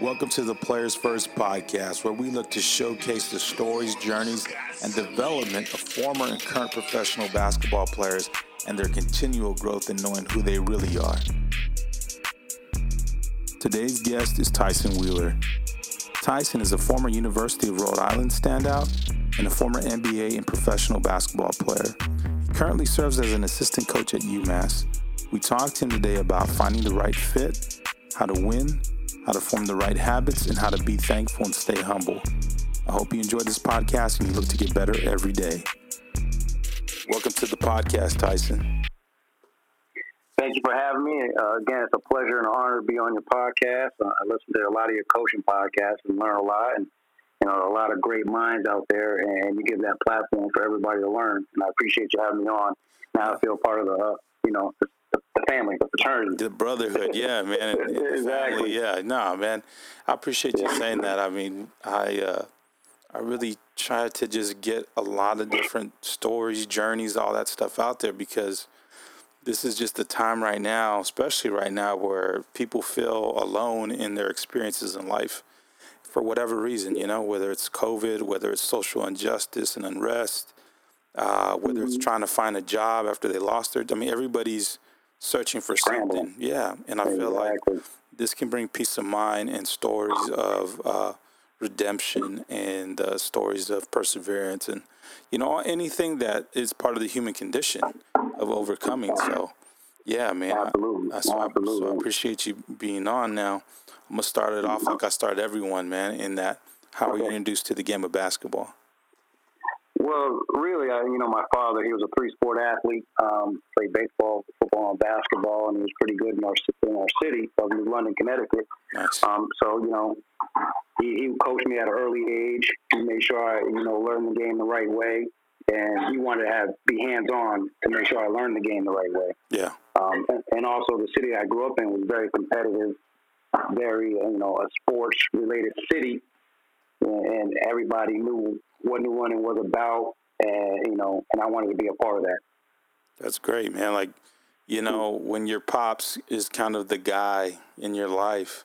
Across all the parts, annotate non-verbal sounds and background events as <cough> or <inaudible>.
Welcome to the Players First podcast, where we look to showcase the stories, journeys, and development of former and current professional basketball players and their continual growth in knowing who they really are. Today's guest is Tyson Wheeler. Tyson is a former University of Rhode Island standout and a former NBA and professional basketball player. He currently serves as an assistant coach at UMass. We talked to him today about finding the right fit, how to win, how to form the right habits, and how to be thankful and stay humble. I hope you enjoyed this podcast and you look to get better every day. Welcome to the podcast, Tyson. Thank you for having me. Uh, again, it's a pleasure and honor to be on your podcast. Uh, I listen to a lot of your coaching podcasts and learn a lot, and you know a lot of great minds out there, and you give that platform for everybody to learn. And I appreciate you having me on. Now I feel part of the uh, you know the family, the fraternity, the brotherhood. Yeah, man. exactly. Yeah, no, man. I appreciate you saying that. I mean, I uh, I really try to just get a lot of different stories, journeys, all that stuff out there because this is just the time right now, especially right now, where people feel alone in their experiences in life for whatever reason, you know, whether it's COVID, whether it's social injustice and unrest, uh, whether it's trying to find a job after they lost their, I mean, everybody's searching for something. Yeah. And I feel like this can bring peace of mind and stories of uh, redemption and uh, stories of perseverance and, you know, anything that is part of the human condition of overcoming. So, yeah, man. Absolutely. I, so, I, so I appreciate you being on now. I'm to start it off like I start everyone, man, in that how are you introduced to the game of basketball? Well, really, I, you know, my father, he was a three-sport athlete, um, played baseball, football, and basketball, and he was pretty good in our in our city of New London, Connecticut. Nice. Um, so, you know, he, he coached me at an early age. He made sure I, you know, learned the game the right way, and he wanted to have be hands-on to make sure I learned the game the right way. Yeah. Um, and, and also, the city I grew up in was very competitive, very, you know, a sports-related city, and everybody knew what New London was about, and you know, and I wanted to be a part of that. That's great, man. Like, you know, when your pops is kind of the guy in your life,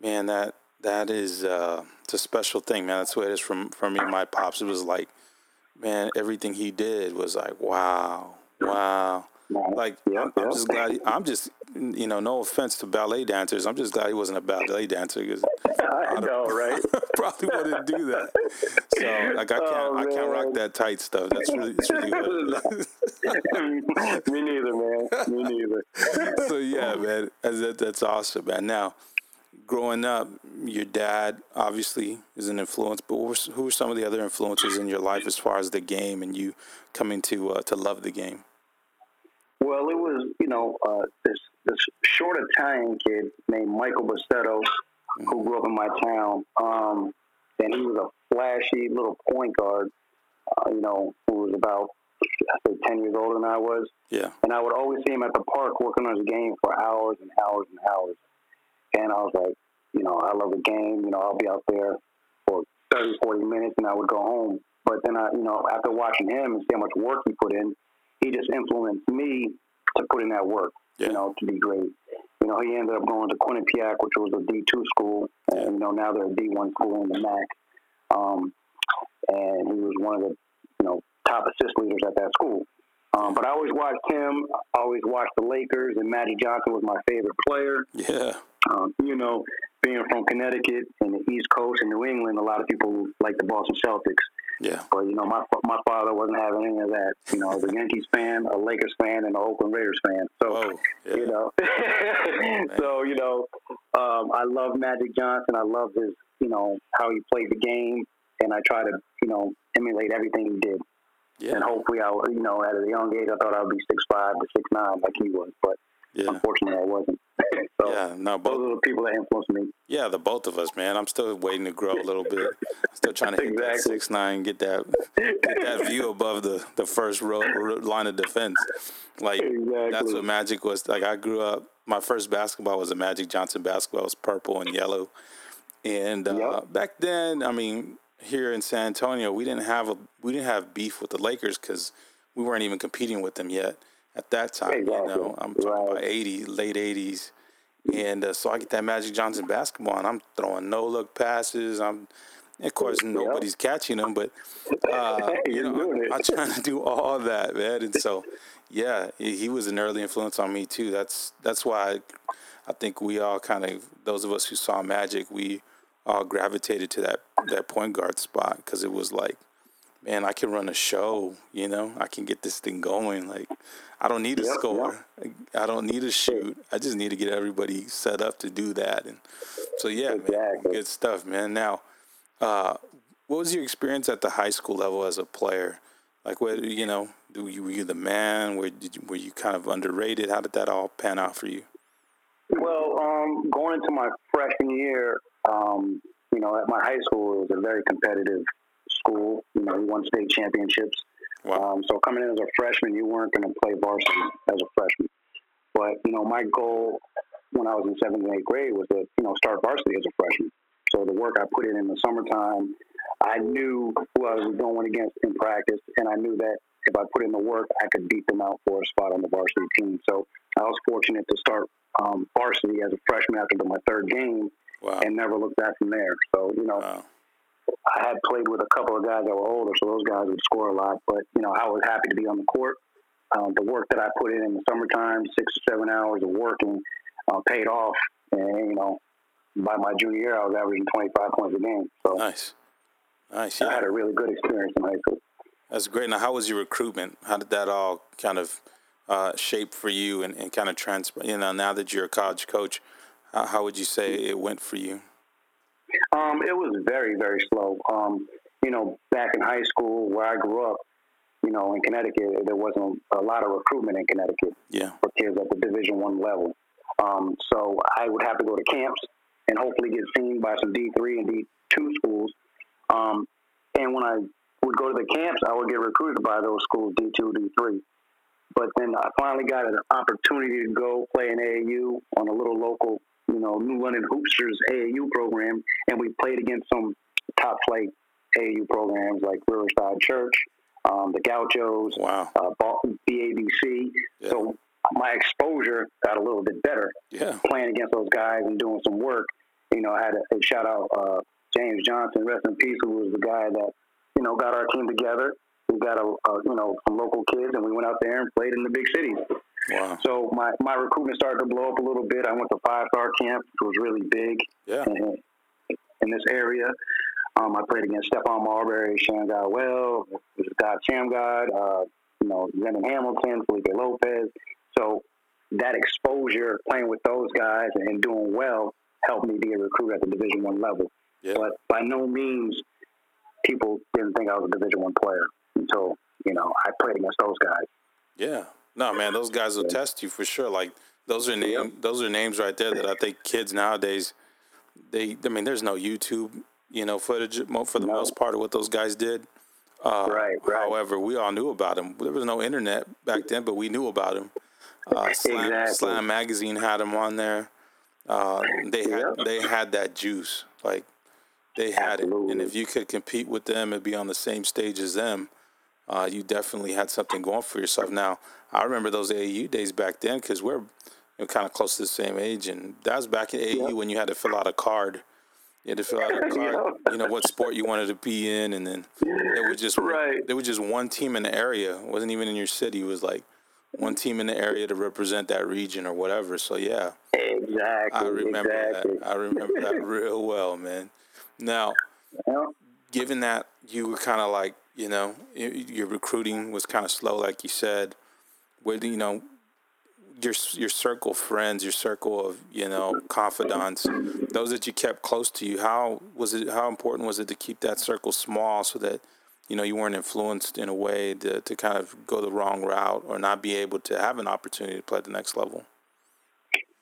man, that that is uh, it's a special thing, man. That's what it is from for me. My pops, it was like, man, everything he did was like, wow, wow. Like, Yep, I'm yep. just glad. He, I'm just, you know, no offense to ballet dancers. I'm just glad he wasn't a ballet dancer because <laughs> I know, <laughs> right? probably wouldn't do that. So, like, I <laughs> can't, Oh, I can't rock that tight stuff. That's really, it's really good. Me neither, man. Me neither. so yeah, man, that's, that, that's awesome, man. Now, growing up, your dad obviously is an influence, but who were some of the other influences in your life as far as the game and you coming to uh, to love the game? Well, it was, you know, uh, this this short Italian kid named Michael Bassetto, who grew up in my town. Um, and he was a flashy little point guard, uh, you know, who was about, I think, 10 years older than I was. Yeah, And I would always see him at the park working on his game for hours and hours and hours. And I was like, you know, I love the game. You know, I'll be out there for 30, 40 minutes and I would go home. But then, I, you know, after watching him and see how much work he put in, he just influenced me to put in that work, Yeah. you know, to be great. You know, he ended up going to Quinnipiac, which was a D2 school. And, you know, now they're a D1 school in the MAC. Um, and he was one of the, you know, top assist leaders at that school. Um, but I always watched him. I always watched the Lakers, and Magic Johnson was my favorite player. yeah, Um, you know, being from Connecticut and the East Coast and New England, a lot of people like the Boston Celtics. yeah, But you know, my my father wasn't having any of that. You know, I was a Yankees fan, a Lakers fan, and an Oakland Raiders fan. So oh, yeah, you know, <laughs> so you know, um, I love Magic Johnson. I love his, you know, how he played the game, and I try to, you know, emulate everything he did. yeah, And hopefully, I, you know, at a young age, I thought I would be six five to six nine like he was, but yeah, unfortunately, I wasn't. <laughs> so yeah. No, those both. are the people that influenced me. Yeah, the both of us, man. I'm still waiting to grow a little bit. <laughs> Still trying to hit that six nine, get that get that view above the the first row, line of defense. Like that's what Magic was. Like I grew up. My first basketball was a Magic Johnson basketball. It was purple and yellow. And uh, Yep. back then, I mean, here in San Antonio, we didn't have a we didn't have beef with the Lakers because we weren't even competing with them yet at that time. You know, I'm talking about Right. '80, late '80s, And uh, so I get that Magic Johnson basketball, and I'm throwing no look passes. I'm, of course, nobody's yep. catching them, but uh, <laughs> you know, I'm, I'm, trying to <laughs> do all that, man. And so, yeah, he was an early influence on me too. That's that's why I, I think we all kind of those of us who saw Magic, we all gravitated to that that point guard spot because it was like, man, I can run a show. You know, I can get this thing going. Like, I don't need to yep, score. Yep. I don't need to shoot. I just need to get everybody set up to do that. And so, yeah, exactly. man, good stuff, man. Now, uh, what was your experience at the high school level as a player? Like, what you know, were you, were you the man? Were did you, were you kind of underrated? How did that all pan out for you? Well, um, going into my freshman year, um, you know, at my high school, it was a very competitive school. You know, we won state championships. Wow. Um, so coming in as a freshman, you weren't going to play varsity as a freshman. But you know, my goal when I was in seventh and eighth grade was to you know start varsity as a freshman. So the work I put in in the summertime, I knew who I was going against in practice, and I knew that if I put in the work, I could beat them out for a spot on the varsity team. So I was fortunate to start um, varsity as a freshman after my third game, wow. and never looked back from there. So you know. Wow. I had played with a couple of guys that were older, so those guys would score a lot. But you know, I was happy to be on the court. Um, the work that I put in in the summertime, six or seven hours of working, uh, paid off. And you know, by my junior year, I was averaging 25 points a game. So nice, nice. Yeah. I had a really good experience in high school. That's great. Now, how was your recruitment? How did that all kind of uh, shape for you and, and kind of transfer? You know, now that you're a college coach, how, how would you say it went for you? Um, it was very, very slow. Um, you know, back in high school where I grew up, you know, in Connecticut, there wasn't a lot of recruitment in Connecticut yeah. for kids at the Division One level. Um, so I would have to go to camps and hopefully get seen by some D three and D two schools. Um, and when I would go to the camps, I would get recruited by those schools D two, D three. But then I finally got an opportunity to go play in AAU on a little local, you know, New London Hoopsters AAU program, and we played against some top flight AAU programs like Riverside Church, um, the Gauchos, wow. uh, BABC. Yeah. So my exposure got a little bit better. Yeah. Playing against those guys and doing some work. You know, I had a, a shout out uh, James Johnson, rest in peace, who was the guy that you know got our team together. We got a, a you know some local kids, and we went out there and played in the big cities. Wow. So my my recruitment started to blow up a little bit. I went to five star camp, which was really big. Yeah. In, in this area. Um, I played against Stephon Marbury, Shamgar Well, God Shammgod, uh, you know, Zendon Hamilton, Felipe Lopez. So that exposure, playing with those guys and doing well, helped me be a recruit at the Division One level. Yeah. But by no means, people didn't think I was a Division One player until you know I played against those guys. Yeah, no, man, those guys will yeah. test you for sure. Like those are name, those are names right there that I think kids nowadays, they, I mean, there's no YouTube, you know, footage for the no. most part of what those guys did. Uh, right, right. However, we all knew about him. There was no internet back then, but we knew about him. Uh, Slam, exactly. Slam magazine had him on there. Uh, they had yep. they had that juice, like they had Absolutely. it. And if you could compete with them and be on the same stage as them, uh, you definitely had something going for yourself. Now, I remember those AAU days back then because we're you know, kind of close to the same age, and that was back in AAU yep. when you had to fill out a card. You had to fill out a <laughs> card, you know, what sport you wanted to be in, and then there was just right. there was just one team in the area. It wasn't even in your city. It was like one team in the area to represent that region or whatever. So yeah, exactly. I remember exactly. that. I remember that real well, man. Now, yeah. given that you were kind of like, you know, your recruiting was kind of slow, like you said. Where you know your your circle of friends, your circle of you know confidants, those that you kept close to you. How was it? How important was it to keep that circle small so that you know, you weren't influenced in a way to, to kind of go the wrong route or not be able to have an opportunity to play at the next level?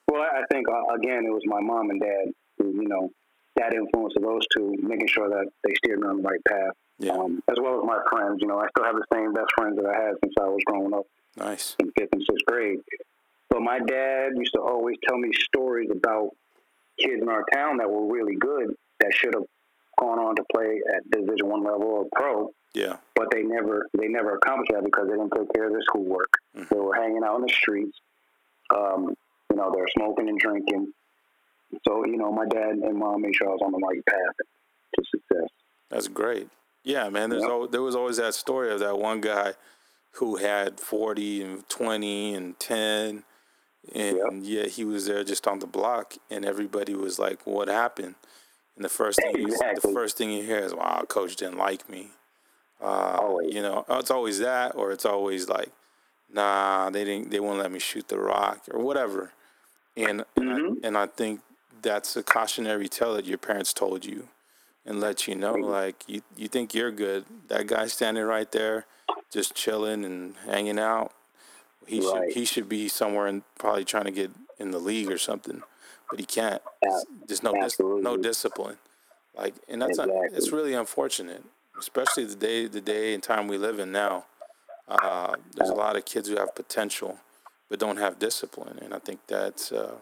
Well, I think, uh, again, it was my mom and dad who, you know, that influence of those two, making sure that they steered me on the right path. Yeah. Um, as well as my friends. You know, I still have the same best friends that I had since I was growing up. Nice. In fifth and sixth grade. But my dad used to always tell me stories about kids in our town that were really good that should have gone on to play at Division One level or pro. Yeah. But they never they never accomplished that because they didn't take care of their schoolwork. Mm-hmm. They were hanging out in the streets. Um, You know, they're smoking and drinking. So, you know, my dad and mom made sure I was on the right path to success. That's great. Yeah, man. There's yep. al- there was always that story of that one guy who had 40 and 20 and 10 and yep. yeah, he was there just on the block, and everybody was like, "What happened?" And the first thing exactly. you, the first thing you hear is, "Wow, coach didn't like me." Uh, always. You know, it's always that, or it's always like, "Nah, they didn't. They won't let me shoot the rock, or whatever." And mm-hmm. and, I, and I think that's a cautionary tale that your parents told you and let you know like you, you think you're good. That guy standing right there just chilling and hanging out he right. should he should be somewhere and probably trying to get in the league or something but he can't. There's no dis- no discipline. Like and that's exactly. it's really unfortunate especially the day the day and time we live in now. Uh, there's a lot of kids who have potential but don't have discipline and i think that's uh,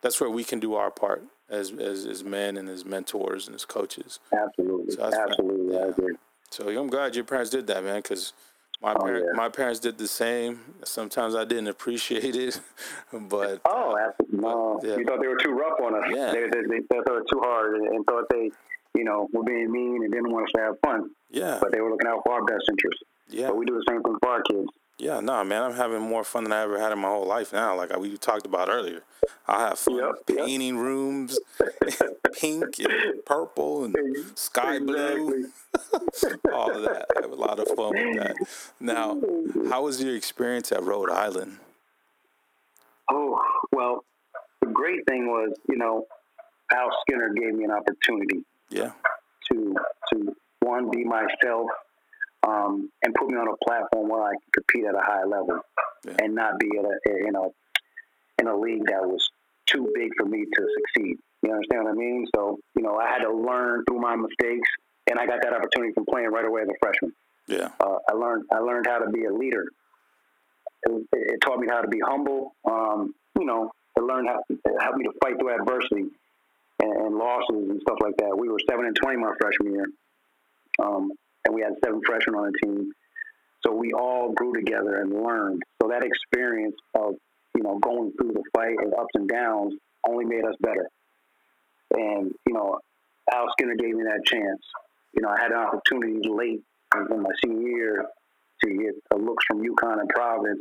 that's where we can do our part as as, as men and as mentors and as coaches. Absolutely, so absolutely, yeah. I agree. So I'm glad your parents did that, man, because my oh, yeah. my parents did the same. Sometimes I didn't appreciate it, <laughs> but oh, absolutely. no, yeah. you thought they were too rough on us. Yeah. They, they, they, they thought too hard and, and thought they, you know, were being mean and didn't want us to have fun. Yeah, but they were looking out for our best interest. Yeah, but we do the same thing for our kids. Yeah, no, nah, man, I'm having more fun than I ever had in my whole life now. Like uh, we talked about earlier, I have fun yep, painting yep. rooms, <laughs> pink and purple and sky blue, <laughs> all of that. I have a lot of fun with that. Now, <laughs> how was your experience at Rhode Island? Oh well, the great thing was, you know, Al Skinner gave me an opportunity. Yeah. To to one be myself um, and put me on a platform where I could compete at a high level yeah. and not be at a, in a in a league that was too big for me to succeed. You understand what I mean? So you know, I had to learn through my mistakes, and I got that opportunity from playing right away as a freshman. Yeah, uh, I learned I learned how to be a leader. It, it taught me how to be humble. Um, you know, it learned how it helped me to fight through adversity and, and losses and stuff like that. We were seven and twenty my freshman year. Um, and we had seven freshmen on the team. So we all grew together and learned. So that experience of you know going through the fight and ups and downs only made us better. And you know, Al Skinner gave me that chance. You know, I had an opportunity late in my senior year to get looks from UConn and Providence,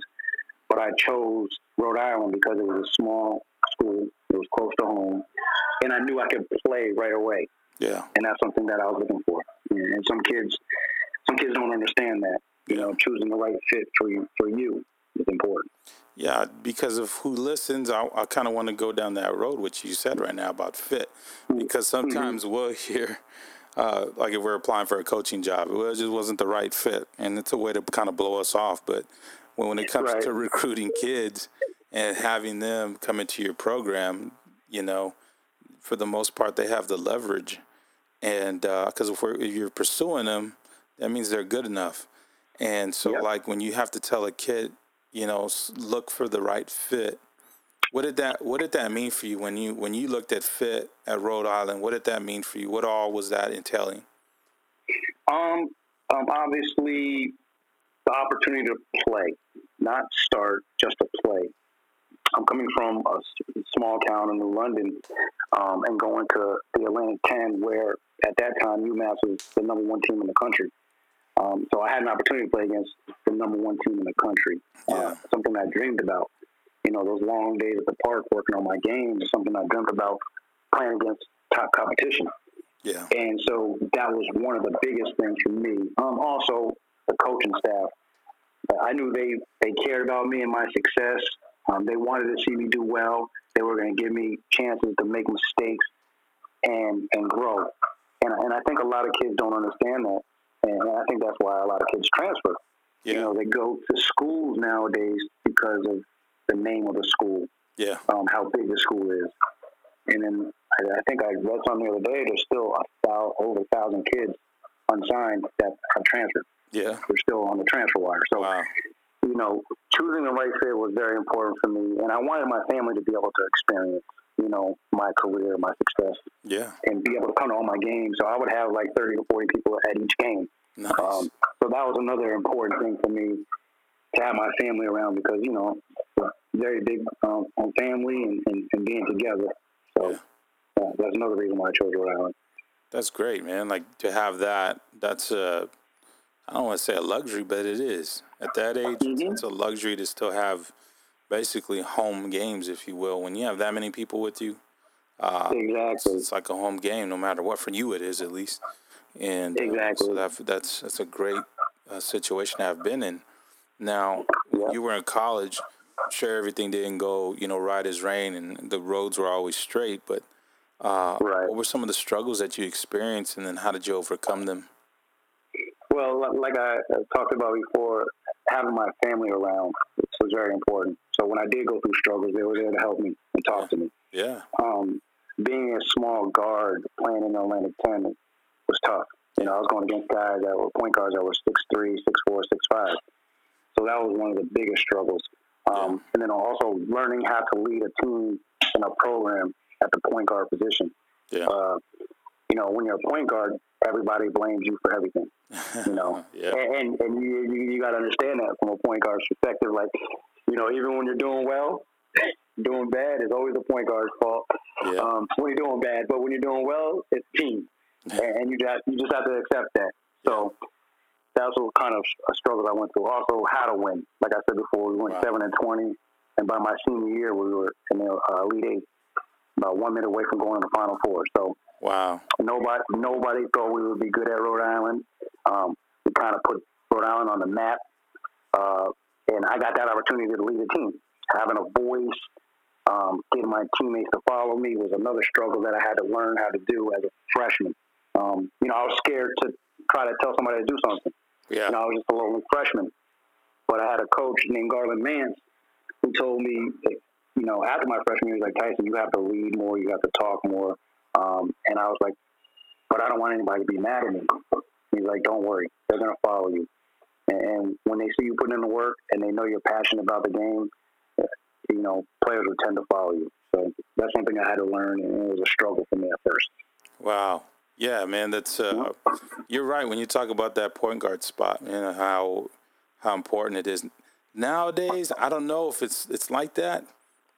but I chose Rhode Island because it was a small school. It was close to home, and I knew I could play right away. Yeah. And that's something that I was looking for. And some kids, some kids don't understand that. You know, choosing the right fit for you for you is important. Yeah, because of who listens, I, I kind of want to go down that road, which you said right now about fit, mm-hmm. because sometimes mm-hmm. we'll hear. Uh, like if we're applying for a coaching job, it just wasn't the right fit, and it's a way to kind of blow us off. But when, when it comes right. to <laughs> recruiting kids and having them come into your program, you know, for the most part, they have the leverage and because uh, if, if, you're pursuing them, that means they're good enough. And so, yep. like when you have to tell a kid, you know, look for the right fit. What did that What did that mean for you when you when you looked at fit at Rhode Island? What did that mean for you? What all was that entailing? Um, um obviously, the opportunity to play, not start, just to play. I'm coming from a small town in New London um, and going to the Atlantic 10, where at that time UMass was the number one team in the country. Um, so I had an opportunity to play against the number one team in the country. Uh, yeah. Something I dreamed about. You know, those long days at the park working on my games is something I dreamt about playing against top competition. Yeah. And so that was one of the biggest things for me. Um, also, the coaching staff. I knew they, they cared about me and my success. Um, they wanted to see me do well. They were going to give me chances to make mistakes and and grow. And, and I think a lot of kids don't understand that. And I think that's why a lot of kids transfer. Yeah. You know, they go to schools nowadays because of the name of the school. Yeah. Um, how big the school is. And then I, I think I read something the other day. There's still a thousand, over a thousand kids unsigned that have transferred. Yeah. They're still on the transfer wire. So wow you know, choosing the right fit was very important for me, and I wanted my family to be able to experience, you know, my career, my success, yeah, and be able to come to all my games. So I would have like thirty to forty people at each game. Nice. Um, so that was another important thing for me to have my family around because you know, very big um, on family and, and, and, being together. So yeah. Uh, that's another reason why I chose Rhode Island. That's great, man. Like to have that, that's a, I don't want to say a luxury, but it is. At that age, mm-hmm. it's a luxury to still have basically home games, if you will. When you have that many people with you, uh, exactly, it's, like a home game, no matter what. For you, it is at least. And exactly, uh, so that, that's that's a great uh, situation I've been in. Now, yeah. you were in college. I'm sure everything didn't go, you know, right as rain, and the roads were always straight. But uh, right. what were some of the struggles that you experienced, and then how did you overcome them? Well, like I talked about before, having my family around was very important. So when I did go through struggles, they were there to help me and talk to me. Yeah. Um, being a small guard playing in the Atlantic 10 was tough. You know, I was going against guys that were point guards that were 6'3", 6'4", 6'5". So that was one of the biggest struggles. Um, and then also learning how to lead a team in a program at the point guard position. Yeah. Uh, you know, when you're a point guard, everybody blames you for everything. You know, <laughs> yeah. and and you you, you got to understand that from a point guard's perspective. Like, you know, even when you're doing well, doing bad is always the point guard's fault. Yeah. Um, when you're doing bad, but when you're doing well, it's team, <laughs> and you just you just have to accept that. So that's what kind of a struggle I went through. Also, how to win. Like I said before, we went wow. seven and twenty, and by my senior year, we were in the uh, Elite Eight, about one minute away from going to the Final Four. So, wow, nobody nobody thought we would be good at Rhode Island. Um, we kind of put Rhode Island on the map, uh, and I got that opportunity to lead a team. Having a voice, um, getting my teammates to follow me was another struggle that I had to learn how to do as a freshman. Um, you know, I was scared to try to tell somebody to do something. Yeah. You know, I was just a little freshman. But I had a coach named Garland Mance who told me, that, you know, after my freshman year, he was like, Tyson, you have to lead more, you have to talk more. Um, and I was like, but I don't want anybody to be mad at me. He's like, don't worry, they're going to follow you. And when they see you putting in the work and they know you're passionate about the game, you know, players will tend to follow you. So that's something I had to learn, and it was a struggle for me at first. Wow. Yeah, man, that's uh, you're right when you talk about that point guard spot, man. How how important it is nowadays. I don't know if it's it's like that.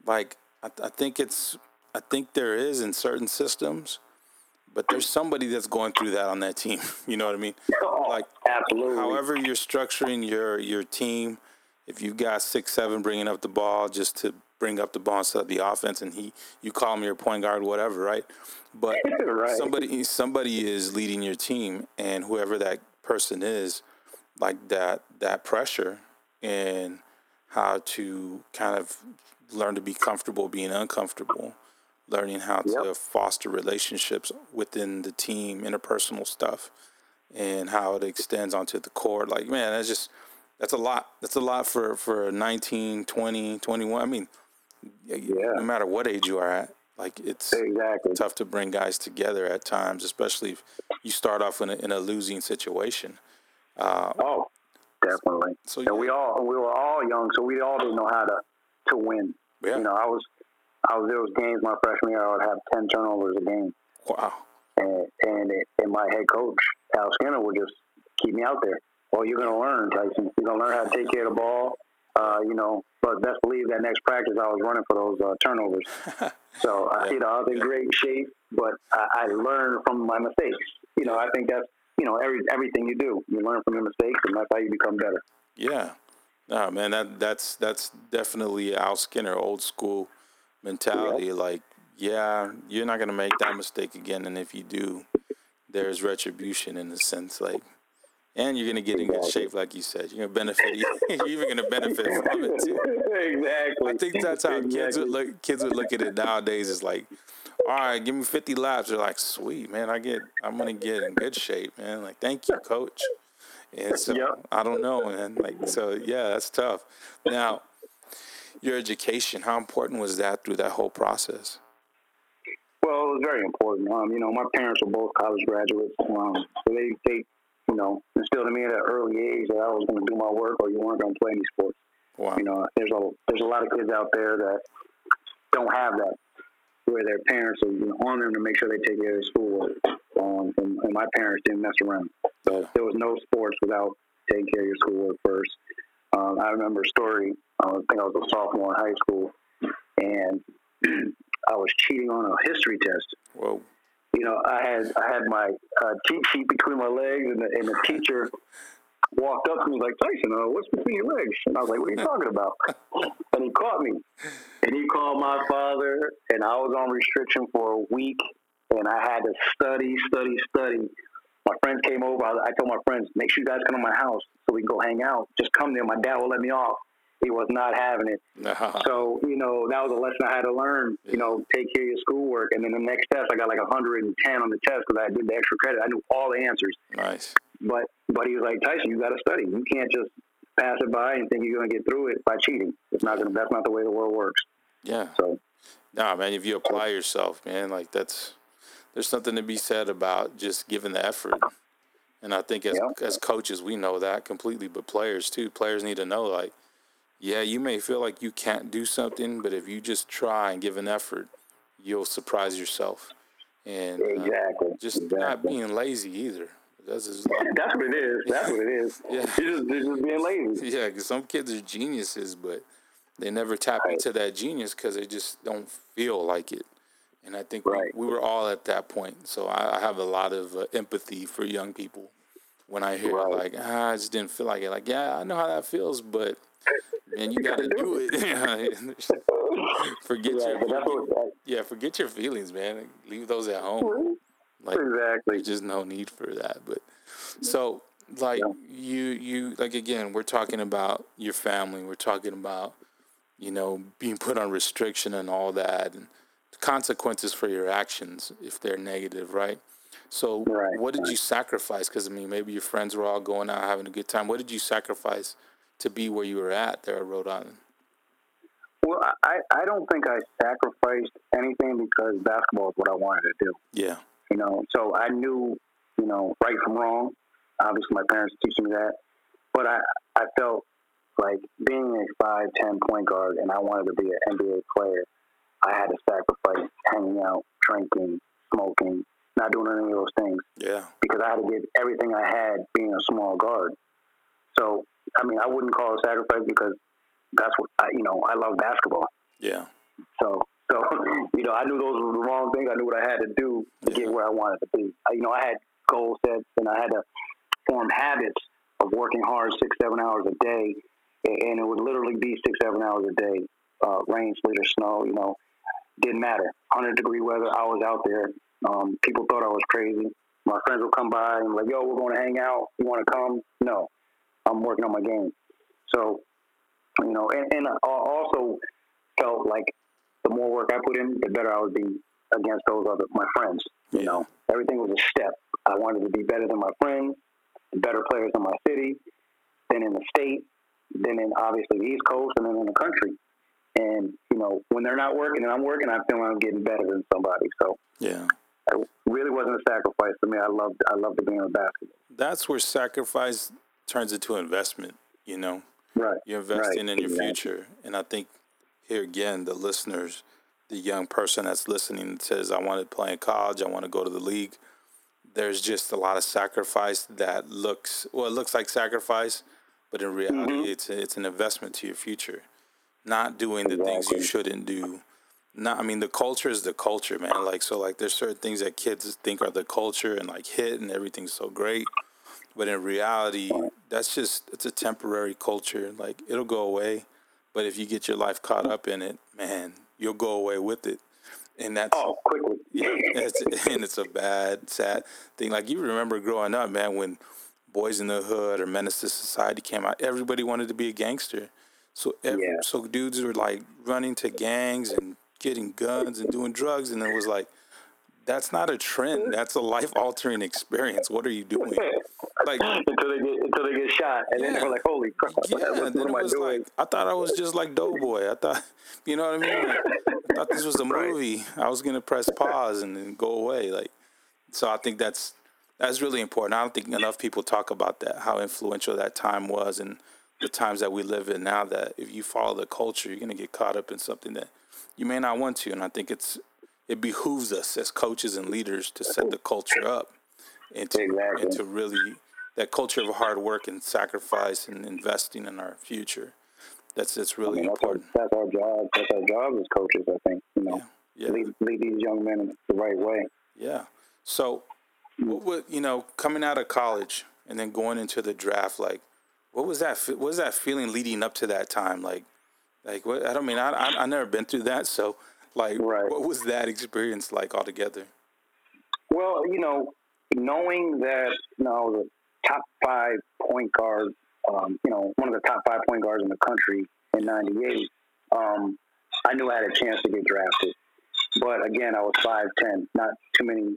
Like I, I think it's I think there is in certain systems, but there's somebody that's going through that on that team. <laughs> You know what I mean? Oh, like absolutely. However, you're structuring your your team. If you've got six, seven bringing up the ball just to bring up the ball and set up the offense, and he you call him your point guard, whatever, right? But <laughs> right. somebody somebody is leading your team, and whoever that person is, like that that pressure and how to kind of learn to be comfortable being uncomfortable, learning how yep. to foster relationships within the team, interpersonal stuff, and how it extends onto the court. Like, man, that's just that's a lot. That's a lot for for 19, 20, 21. I mean, yeah. no matter what age you are at. Like it's exactly tough to bring guys together at times, especially if you start off in a, in a losing situation. Uh, oh, definitely. So yeah. and we all we were all young, so we all didn't know how to to win. Yeah. You know, I was I was was games my freshman year I would have ten turnovers a game. Wow. And and, it, and my head coach Al Skinner would just keep me out there. Well, you're going to learn, Tyson. You're going to learn how to take care of the ball. Uh, you know, but best believe that next practice I was running for those uh, turnovers. <laughs> so uh, you know, I was in great shape, but I, I learned from my mistakes. You know, I think that's you know every everything you do, you learn from your mistakes, and that's how you become better. Yeah, no man, that that's that's definitely Al Skinner, old school mentality. Yeah. Like, yeah, you're not gonna make that mistake again, and if you do, there's retribution in the sense like and you're gonna get in good shape, like you said. You're gonna benefit. <laughs> you're even gonna benefit from it too. Exactly. I think that's how exactly. kids would look. Kids would look at it nowadays. It's like, all right, give me 50 laps. They're like, sweet man, I get. I'm gonna get in good shape, man. Like, thank you, coach. And so yep. I don't know, man. Like, so yeah, that's tough. Now, your education. How important was that through that whole process? Well, it was very important. Um, you know, my parents were both college graduates, um, so they they you know, instilled in me at an early age that I was going to do my work or you weren't going to play any sports. Wow. You know, there's a there's a lot of kids out there that don't have that, where their parents are you know, on them to make sure they take care of their schoolwork. Um, and, and, my parents didn't mess around. So there was no sports without taking care of your schoolwork first. Um, I remember a story. I think I was a sophomore in high school, and <clears throat> I was cheating on a history test. Whoa. You know, I had I had my uh, cheat sheet between my legs, and the, and the teacher walked up to me like Tyson, uh, what's between your legs? And I was like, what are you talking about? <laughs> and he caught me, and he called my father, and I was on restriction for a week, and I had to study, study, study. My friends came over. I, I told my friends, make sure you guys come to my house so we can go hang out. Just come there. My dad will let me off. He was not having it. so, you know, that was a lesson I had to learn, you know, take care of your schoolwork. And then the next test, I got like 110 on the test because I did the extra credit. I knew all the answers. Nice. But but he was like, Tyson, you got to study. You can't just pass it by and think you're going to get through it by cheating. It's not going. to, That's not the way the world works. Yeah. So. Nah, man. If you apply yourself, man, like that's there's something to be said about just giving the effort. And I think as yeah. as coaches, we know that completely, but players too. Players need to know, like, yeah, you may feel like you can't do something, but if you just try and give an effort, you'll surprise yourself. And uh, exactly, just exactly. not being lazy either. That's, just <laughs> That's what it is. That's what it is. <laughs> yeah, you're just, you're just being lazy. <laughs> Yeah, because some kids are geniuses, but they never tap right. into that genius because they just don't feel like it. And I think right. we, we, were all at that point. So I, I have a lot of uh, empathy for young people when I hear right. like, ah, I just didn't feel like it. Like, yeah, I know how that feels, but man, you, got to do it. <laughs> <laughs> forget yeah, your yeah, forget your feelings, man. Leave those at home. Like, exactly. There's just no need for that. But so, like yeah. you, you like again, we're talking about your family. We're talking about you know being put on restriction and all that, and the consequences for your actions if they're negative, right? So, right, what did right. you sacrifice? Because I mean, maybe your friends were all going out having a good time. What did you sacrifice to be where you were at there at Rhode Island? Well, I, I don't think I sacrificed anything because basketball is what I wanted to do. Yeah. You know, so I knew, you know, right from wrong. Obviously, my parents teaching me that, but I I felt like being a five ten point guard, and I wanted to be an NBA player. I had to sacrifice hanging out, drinking, smoking, not doing any of those things. Yeah. Because I had to give everything I had being a small guard. So I mean, I wouldn't call it sacrifice because that's what I, you know. I love basketball. Yeah. So so, <laughs> you know, I knew those were the wrong things. I knew what I had to do to get where I wanted to be. I, you know, I had goal sets and I had to form habits of working hard six, seven hours a day. And it would literally be six, seven hours a day, uh, rain, sleet, or snow, you know, didn't matter. 100 degree weather, I was out there. Um, people thought I was crazy. My friends would come by and like, yo, we're going to hang out. You want to come? No, I'm working on my game. So, you know, and, and I also felt like the more work I put in, the better I would be against those other my friends. You know, everything was a step. I wanted to be better than my friends, better players in my city, then in the state, then in obviously the East Coast, and then in the country. And you know, when they're not working and I'm working, I feel like I'm getting better than somebody. So yeah, it really wasn't a sacrifice for me. I loved I loved the game of basketball. That's where sacrifice turns into investment. You know, right? You're investing right. in your future, and I think here again, the listeners, the young person that's listening says, I want to play in college, I want to go to the league. There's just a lot of sacrifice that looks, well, it looks like sacrifice, but in reality, mm-hmm. it's, a, it's an investment to your future. Not doing the exactly. things you shouldn't do. Not, I mean, the culture is the culture, man. Like, so, like, there's certain things that kids think are the culture and like hit and everything's so great. But in reality, that's just, it's a temporary culture. Like, it'll go away but if you get your life caught up in it, man, you'll go away with it. And that's oh, quickly. Yeah, it's, <laughs> and it's a bad, sad thing. Like you remember growing up, man, when Boyz n the Hood or Menace to Society came out, everybody wanted to be a gangster. So every, yeah. so dudes were like running to gangs and getting guns and doing drugs, and it was like that's not a trend. That's a life altering experience. What are you doing? Like until they get until they get shot, and yeah. then they're like, "Holy crap! Yeah, what, what am I doing?" Like, I thought I was just like Doughboy. I thought, <laughs> you know what I mean? Like, I thought this was a movie. I was gonna press pause and then go away. Like, so I think that's that's really important. I don't think enough people talk about that. How influential that time was, and the times that we live in now. That if you follow the culture, you're gonna get caught up in something that you may not want to. And I think it's it behooves us as coaches and leaders to set the culture up and to, exactly. and to really that culture of hard work and sacrifice and investing in our future. That's that's really I mean, that's important. Our, that's our job. That's our job as coaches. I think you know, yeah. Yeah. Lead, lead these young men in the right way. Yeah. So, what, what you know, coming out of college and then going into the draft, like, what was that? What was that feeling leading up to that time? Like, like what? I don't mean I I, I never been through that, so like, right. what was that experience like altogether? Well, you know, knowing that you know the top five point guard, um, you know, one of the top five point guards in the country in '98, um, I knew I had a chance to get drafted. But again, I was five ten. Not too many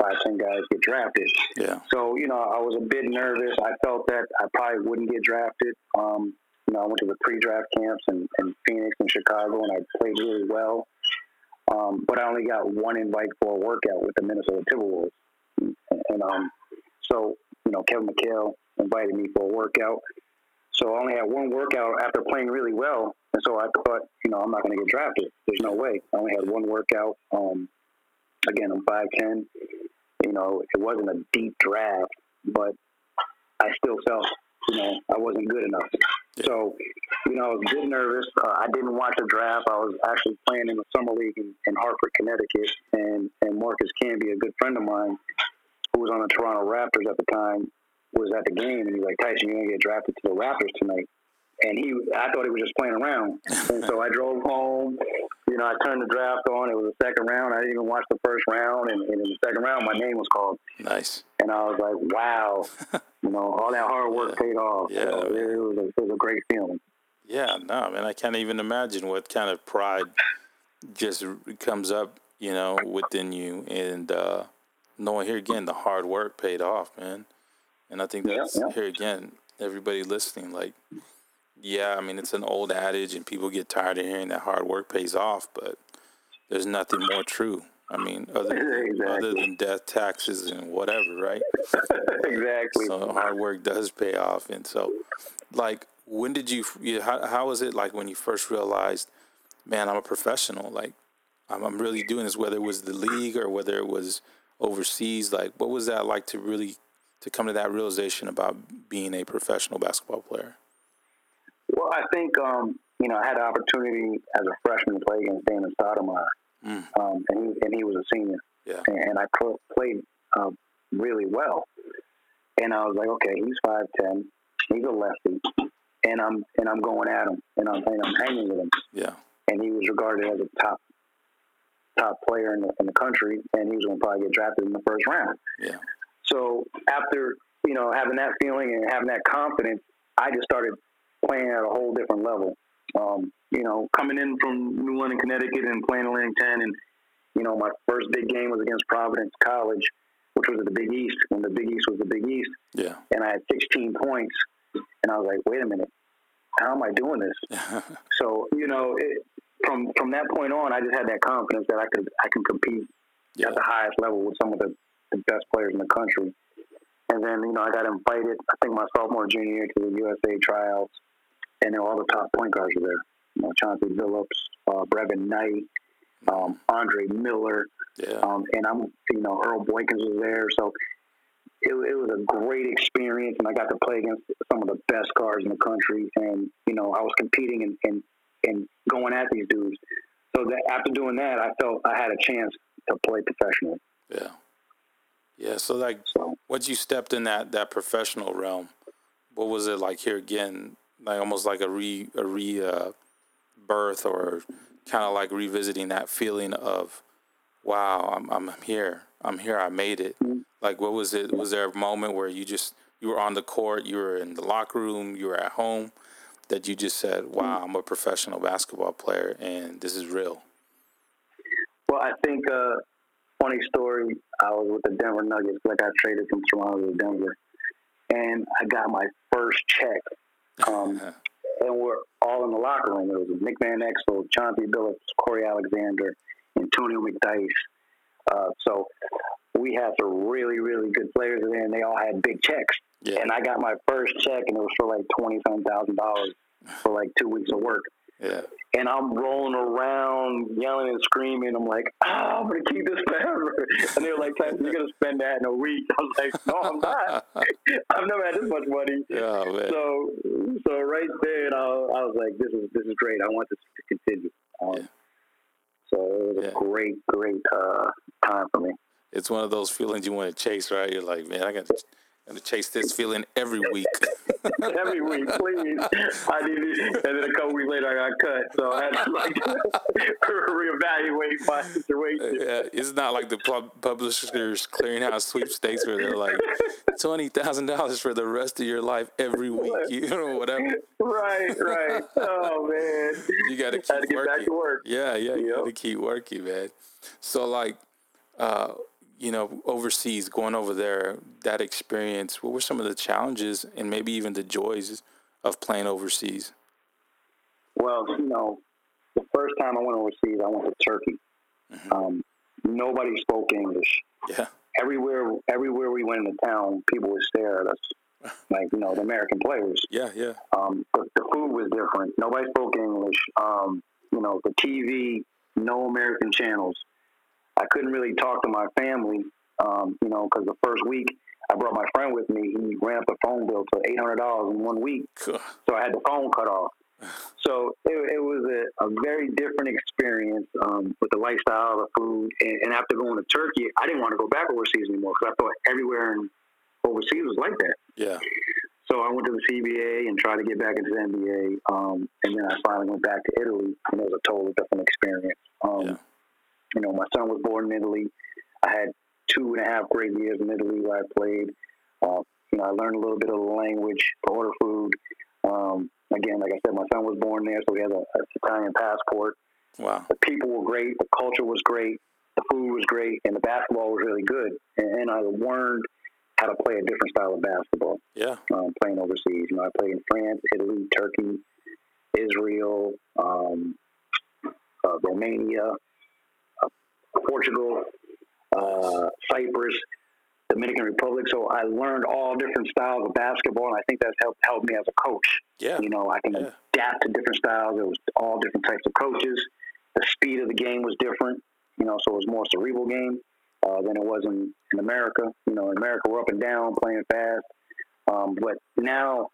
five ten guys get drafted. Yeah. So you know, I was a bit nervous. I felt that I probably wouldn't get drafted. Um, know, I went to the pre-draft camps in, in Phoenix and Chicago, and I played really well. Um, but I only got one invite for a workout with the Minnesota Timberwolves. And, and um, so, you know, Kevin McHale invited me for a workout. So I only had one workout after playing really well. And so I thought, you know, I'm not going to get drafted. There's no way. I only had one workout. Um, again, I'm 5'10. You know, it wasn't a deep draft, but I still felt, you know, I wasn't good enough. So, you know, I was a bit nervous. Uh, I didn't watch the draft. I was actually playing in the summer league in, in Hartford, Connecticut, and and Marcus Camby, a good friend of mine, who was on the Toronto Raptors at the time, was at the game, and he's like, Tyson, you're gonna get drafted to the Raptors tonight. And he, I thought he was just playing around, and so I drove home. You know, I turned the draft on. It was the second round. I didn't even watch the first round, and, and in the second round, my name was called. Nice. And I was like, wow, <laughs> you know, all that hard work yeah. paid off. Yeah, so it, was a, it was a great feeling. Yeah, no, man, I can't even imagine what kind of pride just comes up, you know, within you, and uh, knowing here again the hard work paid off, man. And I think that's yeah, yeah. here again, everybody listening, like, yeah, I mean, it's an old adage, and people get tired of hearing that hard work pays off, but there's nothing more true. I mean, other <laughs> than, exactly. other than death, taxes, and whatever, right? <laughs> exactly. So hard work does pay off, and so, like, when did you? you how, how was it like when you first realized, man, I'm a professional? Like, I'm, I'm really doing this. Whether it was the league or whether it was overseas, like, what was that like to really to come to that realization about being a professional basketball player? Well, I think um, you know I had the opportunity as a freshman to play against Damon Stoudamire, mm. um, and he and he was a senior, yeah. and, and I pl- played uh, really well. And I was like, okay, he's five ten, he's a lefty, and I'm and I'm going at him, and I'm and I'm hanging with him. Yeah. And he was regarded as a top top player in the, in the country, and he was going to probably get drafted in the first round. Yeah. So after you know having that feeling and having that confidence, I just started playing at a whole different level. Um, you know, coming in from New London, Connecticut, and playing Atlantic 10, and you know, my first big game was against Providence College, which was at the Big East when the Big East was the Big East. Yeah. And I had 16 points, and I was like, wait a minute, how am I doing this? <laughs> so you know, it, from from that point on, I just had that confidence that I could I can compete yeah. at the highest level with some of the, the best players in the country. And then you know, I got invited. I think my sophomore junior year to the USA tryouts and all the top point guards were there. You know, Chauncey Billups, uh, Brevin Knight, um, Andre Miller, yeah. um, and I'm, you know, Earl Boykins was there. So it, it, was a great experience, and I got to play against some of the best guards in the country. And you know, I was competing and and, and going at these dudes. So that after doing that, I felt I had a chance to play professionally. Yeah. Yeah. So like, so, once you stepped in that that professional realm, what was it like here again? Like almost like a re a re uh, birth or kind of like revisiting that feeling of wow I'm I'm here. I'm here. I made it. Like what was it was there a moment where you just you were on the court you were in the locker room you were at home that you just said wow I'm a professional basketball player and this is real well I think uh funny story I was with the Denver Nuggets like I traded from Toronto to Denver and I got my first check um, <laughs> and we're all in the locker room. It was Nick Van Exel, Chauncey Billups, Cory Alexander, Antonio McDyess. Uh, so we had some really, really good players there, and they all had big checks. Yeah. And I got my first check, and it was for like twenty some thousand dollars for like two weeks of work. Yeah. and I'm rolling around, yelling and screaming. I'm like, oh, I'm gonna keep this forever. <laughs> And they were like, you're gonna spend that in a week. <laughs> I was like, no, I'm not. <laughs> I've never had this much money. Yeah, man. So, so right there, I, I was like, this is this is great. I want this to continue. Um, yeah. So it was yeah. a great, great uh, time for me. It's one of those feelings you want to chase, right? You're like, man, I got to to chase this feeling every week. <laughs> every week, please. I need it. And then a couple weeks later, I got cut, so I had to like <laughs> reevaluate my situation. Yeah, it's not like the pub- publishers clearinghouse sweepstakes where they're like twenty thousand dollars for the rest of your life every week, <laughs> you know, whatever. Right, right. Oh man, you got to keep working. Back to work. Yeah, yeah, you yep. got to keep working, man. So like. Uh, you know, overseas, going over there, that experience, what were some of the challenges and maybe even the joys of playing overseas? Well, you know, the first time I went overseas, I went to Turkey. Mm-hmm. Um, nobody spoke English. Yeah. Everywhere, everywhere we went in the town, people would stare at us, <laughs> like you know, the American players. Yeah, yeah. Um, the, the food was different. Nobody spoke English. Um, you know, the TV, no American channels. I couldn't really talk to my family, um, you know, because the first week I brought my friend with me. He ran up the phone bill to eight hundred dollars in one week, so I had the phone cut off. <sighs> So it, it was a, a, very different experience um, with the lifestyle, the food, and, and, after going to Turkey, I didn't want to go back overseas anymore because I thought everywhere in overseas was like that. Yeah. So I went to the CBA and tried to get back into the NBA, um, and then I finally went back to Italy, and it was a totally different experience. Um, yeah. You know, my son was born in Italy. I had two and a half great years in Italy where I played. Uh, you know, I learned a little bit of the language, to order food. Um, again, like I said, my son was born there, so he has an Italian passport. Wow. The people were great. The culture was great. The food was great, and the basketball was really good. And, and I learned how to play a different style of basketball. Yeah. Um, playing overseas, you know, I played in France, Italy, Turkey, Israel, um, uh, Romania, Portugal, uh, Cyprus, Dominican Republic. So I learned all different styles of basketball, and I think that's helped helped me as a coach. Yeah, you know, I can yeah. adapt to different styles. It was all different types of coaches. The speed of the game was different. You know, so it was more cerebral game uh, than it was in, in America. You know, in America we're up and down, playing fast. Um, but now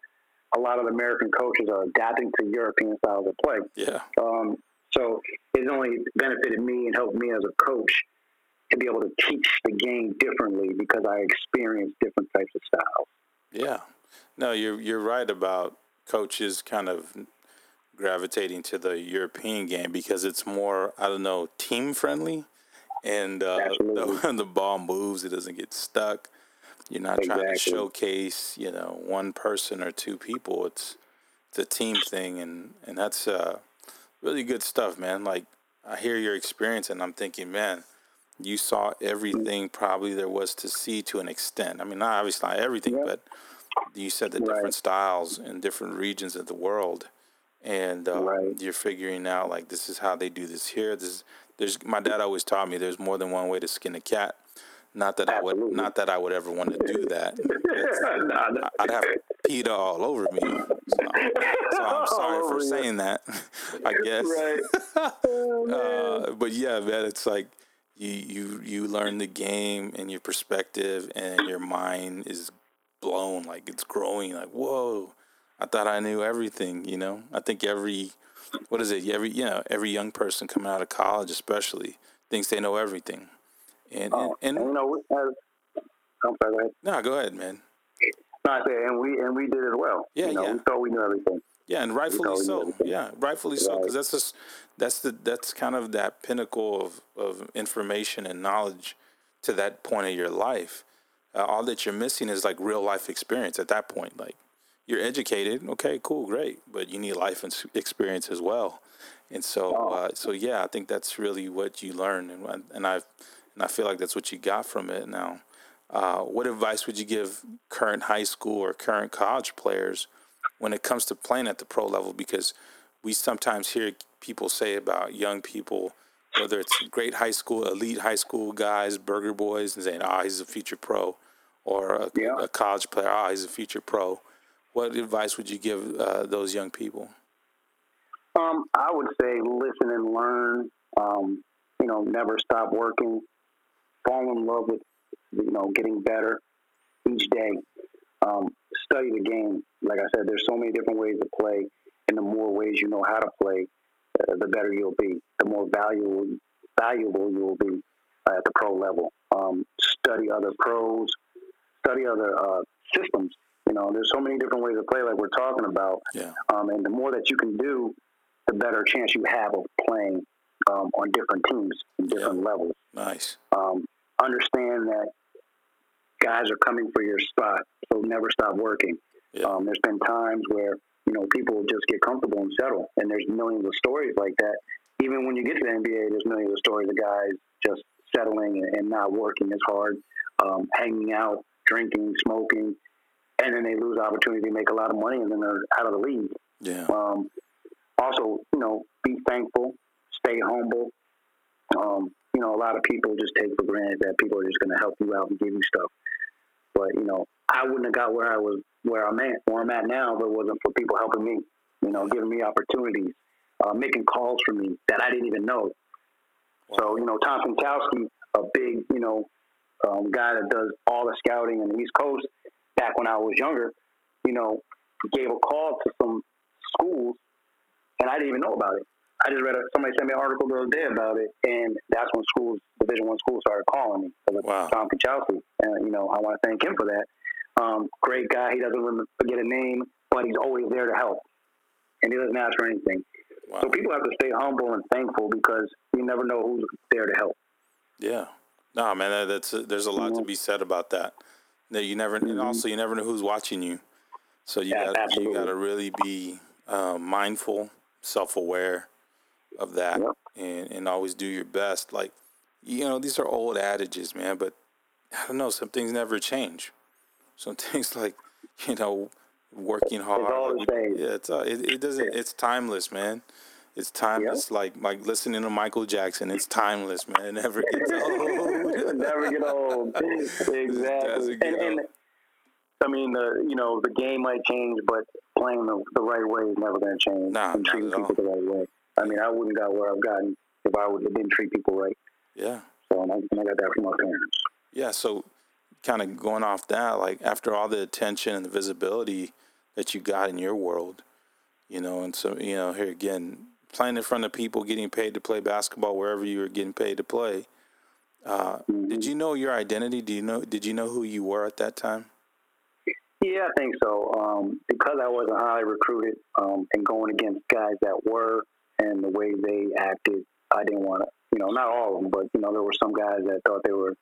a lot of American coaches are adapting to European styles of play. Yeah. Um, so it's only benefited me and helped me as a coach to be able to teach the game differently because I experienced different types of styles. Yeah. No, you're you're right about coaches kind of gravitating to the European game because it's more I don't know team friendly, and uh, the, <laughs> the, ball moves, it doesn't get stuck. You're not exactly. trying to showcase you know one person or two people. It's it's a team thing, and and that's uh, really good stuff, man. Like I hear your experience, and I'm thinking, man, you saw everything probably there was to see to an extent. I mean, not obviously not everything, but you said the right. different styles in different regions of the world, and uh, right. you're figuring out like this is how they do this here. This there's my dad always taught me there's more than one way to skin a cat. Not that Absolutely. I would, not that I would ever want to do that. <laughs> <laughs> I'd have PETA all over me. So, so I'm <laughs> sorry for saying that. <laughs> I guess. Right. uh, but yeah, man, it's like you you you learn the game and your perspective and your mind is blown. Like it's growing. Like whoa, I thought I knew everything. You know, I think every what is it? Every you know every young person coming out of college, especially, thinks they know everything. And and, and, and you know, as, I'm sorry. Go ahead. No, go ahead, man. No, I say, and we and we did as well. Yeah, you know, yeah. We thought we knew everything. Yeah, and rightfully so. Yeah, rightfully so, because that's just that's the that's kind of that pinnacle of of information and knowledge to that point of your life. Uh, all that you're missing is like real life experience at that point. Like you're educated, okay, cool, great, but you need life experience as well. And so, oh. uh, so yeah, I think that's really what you learn, and and I and I feel like that's what you got from it. Now, uh, what advice would you give current high school or current college players when it comes to playing at the pro level? Because we sometimes hear people say about young people, whether it's great high school, elite high school guys, burger boys, and saying, "Ah, oh, he's a future pro," or a, yeah. a college player, "Ah, oh, he's a future pro." What advice would you give uh, those young people? Um, Um, I would say listen and learn. Um, you know, never stop working. Fall in love with, you know, getting better each day. Um, study the game. Like I said, there's so many different ways to play, and the more ways you know how to play, uh, the better you'll be. The more valuable valuable you will be uh, at the pro level. Um, study other pros. Study other uh, systems. You know, there's so many different ways to play, like we're talking about. Yeah. Um, and the more that you can do, the better chance you have of playing um, on different teams and different Yeah. levels. Nice. Um, understand that guys are coming for your spot, so never stop working. Yeah. Um, there's been times where you know people just get comfortable and settle, and there's millions of stories like that. Even when you get to the NBA, there's millions of stories of guys just settling and, and not working as hard, um, hanging out, drinking, smoking, and then they lose opportunity to make a lot of money, and then they're out of the league. Yeah. Um, also, you know, be thankful, stay humble. Um, you know, a lot of people just take for granted that people are just going to help you out and give you stuff. But you know, I wouldn't have got where I was, where I'm at, where I'm at now, if it wasn't for people helping me. You know, giving me opportunities, uh, making calls for me that I didn't even know. So you know, Tom Konchalski, a big you know um, guy that does all the scouting in the East Coast. Back when I was younger, you know, gave a call to some schools, and I didn't even know about it. I just read a, somebody sent me an article the other day about it, and that's when schools, Division One schools, started calling me. Wow. Tom Konchalski, and you know, I want to thank him for that. Um, great guy. He doesn't remember, forget a name, but he's always there to help, and he doesn't ask for anything. Wow. So people have to stay humble and thankful because you never know who's there to help. Yeah. No, man, that, that's there's a lot to be said about that. That you never, and also you never know who's watching you. So you Yeah, got you got to really be uh, mindful, self-aware of that, Yep. and and always do your best. Like, you know, these are old adages, man, but I don't know. Some things never change. Some <laughs> things like, you know, working hard. all the like, same. Yeah, it's uh, it, it doesn't. It's timeless, man. It's timeless. Like like listening to Michael Jackson. It's timeless, man. It never gets <laughs> old. never get old. <laughs> Exactly. get And, and I mean, the you know the game might change, but playing the, the right way is never going to change. Nah, and treating people the right way. I mean, I wouldn't got where I've gotten if I would have didn't treat people right. yeah. So and I, and I got that from my parents. Yeah, so kind of going off that, like after all the attention and the visibility that you got in your world, you know, and so you know, here again, playing in front of people, getting paid to play basketball wherever you were getting paid to play. Uh, Did you know your identity? Do you know? Did you know who you were at that time? Yeah, I think so. Um, because I wasn't highly recruited um, and going against guys that were and the way they acted, I didn't want to, you know, not all of them, but, you know, there were some guys that thought they were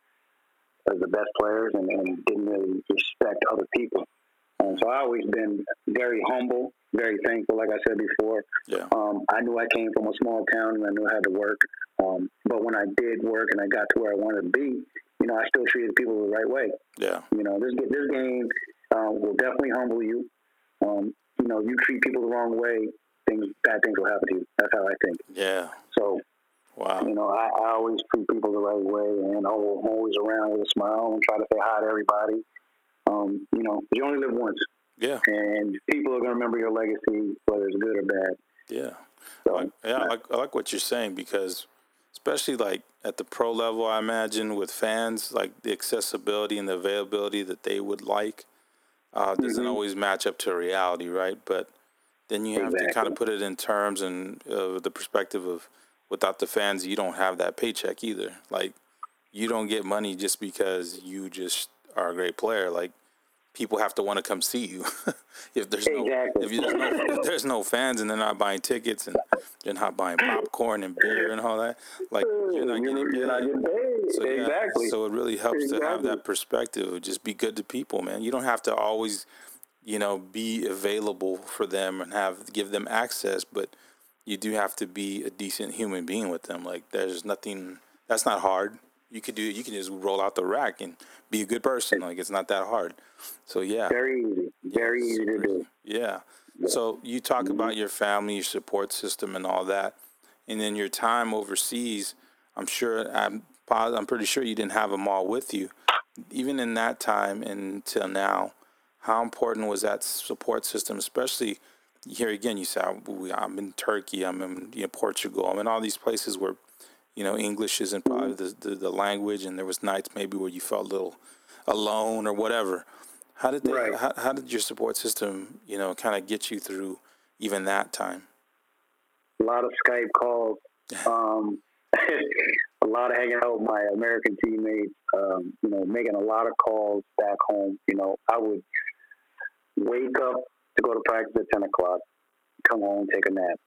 uh, the best players and, and didn't really respect other people. Um, so I always been very humble, very thankful, like I said before. Yeah, Um, I knew I came from a small town and I knew I had to work. Um, but when I did work and I got to where I wanted to be, you know, I still treated people the right way. yeah, You know, this this game uh, will definitely humble you. Um, you know, you treat people the wrong way, things bad things will happen to you. That's how I think. yeah. So, Wow. you know, I, I always treat people the right way, and I'm always around with a smile and try to say hi to everybody. Um, you know, you only live once, Yeah, and people are going to remember your legacy, whether it's good or bad. yeah. So, Like, yeah, I like, I like what you're saying because, especially like at the pro level, I imagine with fans, like the accessibility and the availability that they would like uh, doesn't always match up to reality, right? But then you have to kind of put it in terms and uh, the perspective of without the fans, you don't have that paycheck either. Like you don't get money just because you just are a great player. Like people have to want to come see you. <laughs> if there's no Exactly. if, there's no if there's no fans and they're not buying tickets and they're not buying popcorn and beer and all that, like you're not getting you're, you're not paid. getting paid. So, yeah, exactly. so it really helps to have that perspective. Just be good to people, man. You don't have to always, you know, be available for them and have give them access, but you do have to be a decent human being with them. Like there's nothing that's not hard. You could do you can just roll out the rack and be a good person. Like it's not that hard. So yeah. very easy. Very easy to do. Yeah. So you talk about your family, your support system, and all that, and then your time overseas. I'm sure I'm I'm pretty sure you didn't have them all with you. Even in that time until now, how important was that support system, especially here again, you say I'm in Turkey, I'm in you know, Portugal, I'm in all these places where you know English isn't probably the, the, the language, and there was nights maybe where you felt a little alone or whatever. How did they, Right. how, how did your support system you know kind of get you through even that time? A lot of Skype calls. <laughs> Um, <laughs> a lot of hanging out with my American teammates. Um, you know, making a lot of calls back home. You know, I would wake up to go to practice at ten o'clock, come home, take a nap,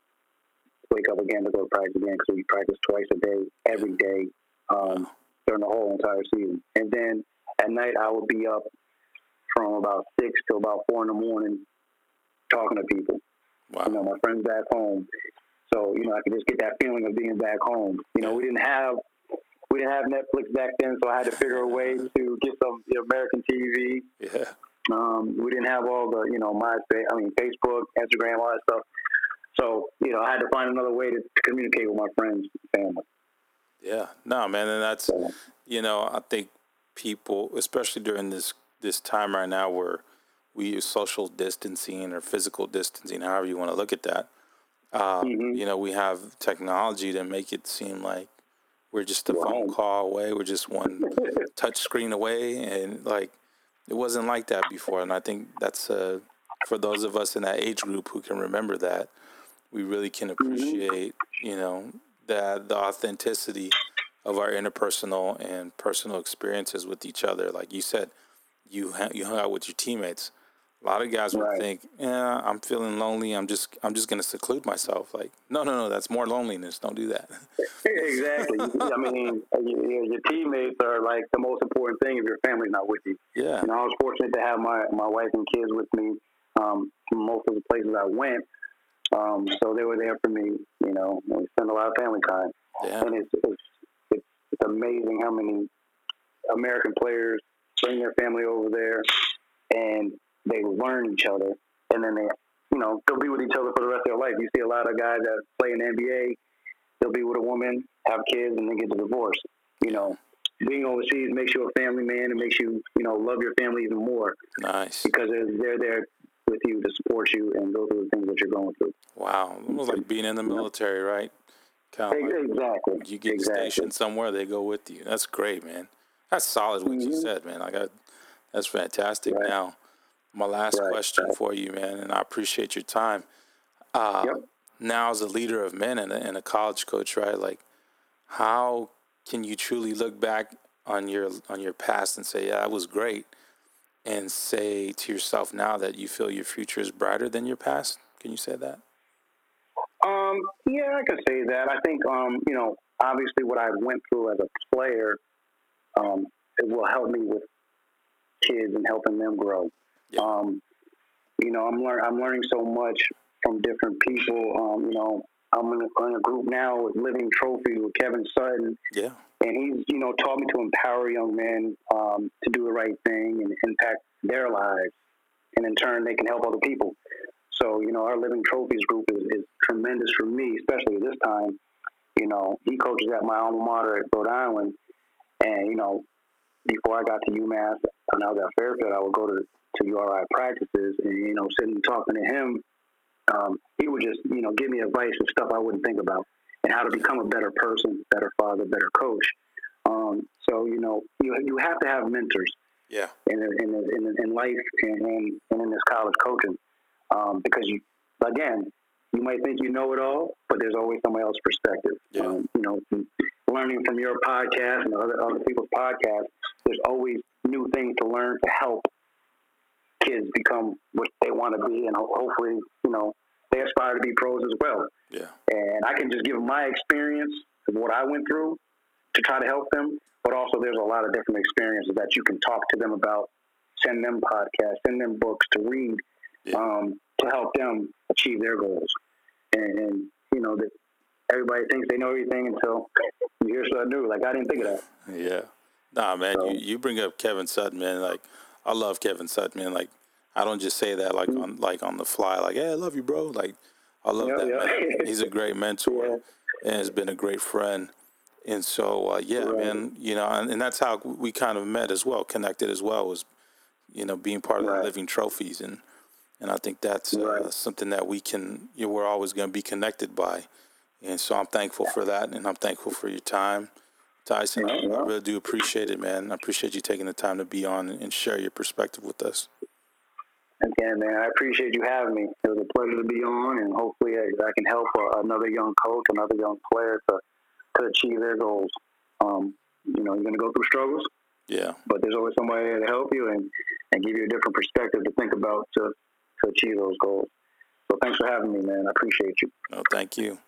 wake up again to go to practice again because we practice twice a day, every day, um, during the whole entire season. And then at night, I would be up from about six to about four in the morning, talking to people. Wow. You know, my friends back home. So you know, I could just get that feeling of being back home. You know, we didn't have we didn't have Netflix back then, so I had to figure a way to get some you know, American TV. Yeah. Um, we didn't have all the, you know, MySpace, I mean, Facebook, Instagram, all that stuff. So, you know, I had to find another way to, to communicate with my friends and family. Yeah, no, man, and that's you know I think people, especially during this this time right now where we use social distancing or physical distancing, however you want to look at that. Uh, Mhm. You know, we have technology to make it seem like we're just a We're phone call away, we're just one <laughs> touch screen away, and like it wasn't like that before. And I think that's uh, for those of us in that age group who can remember that, we really can appreciate, you know, that the authenticity of our interpersonal and personal experiences with each other. Like you said, you ha- you hung out with your teammates. A lot of guys would Right. think, "Yeah, I'm feeling lonely. I'm just I'm just gonna seclude myself." Like, no, no, no. That's more loneliness. Don't do that. exactly. I mean, <laughs> your, your teammates are like the most important thing if your family's not with you. yeah, You know, I was fortunate to have my, my wife and kids with me um, most of the places I went. Um, so they were there for me, you know, and we spent a lot of family time. yeah, And it's, it's, it's, it's amazing how many American players bring their family over there and they learn each other. And then they, you know, they'll be with each other for the rest of their life. You see a lot of guys that play in the NBA, they'll be with a woman, have kids, and then get divorced. You know, being overseas makes you a family man and makes you, you know, love your family even more nice. because they're, they're there with you to support you and go through the things that you're going through. Wow, it was like being in the military, right? Kind of like Exactly. you get exactly. stationed somewhere, they go with you. That's great, man. That's solid what you Mhm. said, man. Like I got that's fantastic. Right. Now, my last Right, question right. for you, man, and I appreciate your time. Uh, Yep. Now, as a leader of men and a, and a college coach, right? Like, how can you truly look back on your on your past and say, "Yeah, that was great," and say to yourself now that you feel your future is brighter than your past? Can you say that? Um, yeah, I could say that. I think, um, you know, obviously what I went through as a player, um, it will help me with kids and helping them grow. Yeah. Um, you know, I'm learn I'm learning so much from different people. Um, you know, I'm in a, in a group now with Living Trophy with Kevin Sutton, Yeah. and he's you know taught me to empower young men um, to do the right thing and impact their lives, and in turn they can help other people. So you know our Living Trophies group is, is tremendous for me, especially this time. You know he coaches at my alma mater at Rhode Island, and you know before I got to UMass and I was at Fairfield, I would go to to URI practices and you know sitting and talking to him. Um, he would just you know give me advice and stuff I wouldn't think about and how to become a better person, better father, better coach. Um, so you know, you you have to have mentors Yeah. in in in, in life and in this college coaching um, because you again you might think you know it all, but there's always somebody else's perspective. Yeah. Um, you know, learning from your podcast and other other people's podcasts, there's always new things to learn to help kids become what they want to be, and hopefully, you know, they aspire to be pros as well Yeah. and I can just give my experience of what I went through to try to help them. But also, there's a lot of different experiences that you can talk to them about. Send them podcasts, send them books to read Yeah. um, to help them achieve their goals. And, and you know that everybody thinks they know everything until you hear something new. Like I didn't think of that. Yeah. Nah, man, So- you, you bring up Kevin Sutton, man. Like, I love Kevin Sutton, man. Like, I don't just say that like on like on the fly, like, hey, I love you, bro. Like, I love Yeah, that yeah. man. <laughs> He's a great mentor Yeah. and has been a great friend. And so, uh, yeah, Right. man, you know, and, and that's how we kind of met as well, connected as well, was, you know, being part of the Living Trophies and and I think that's uh, something that we can. You know, we're always going to be connected by, and so I'm thankful for that, and I'm thankful for your time, Tyson. I really do appreciate it, man. I appreciate you taking the time to be on and share your perspective with us. Again, man, I appreciate you having me. It was a pleasure to be on, and hopefully I can help uh, another young coach, another young player to to achieve their goals. Um, you know, you're going to go through struggles. Yeah. But there's always somebody there to help you and, and give you a different perspective to think about to, to achieve those goals. So thanks for having me, man. I appreciate you. Oh, thank you.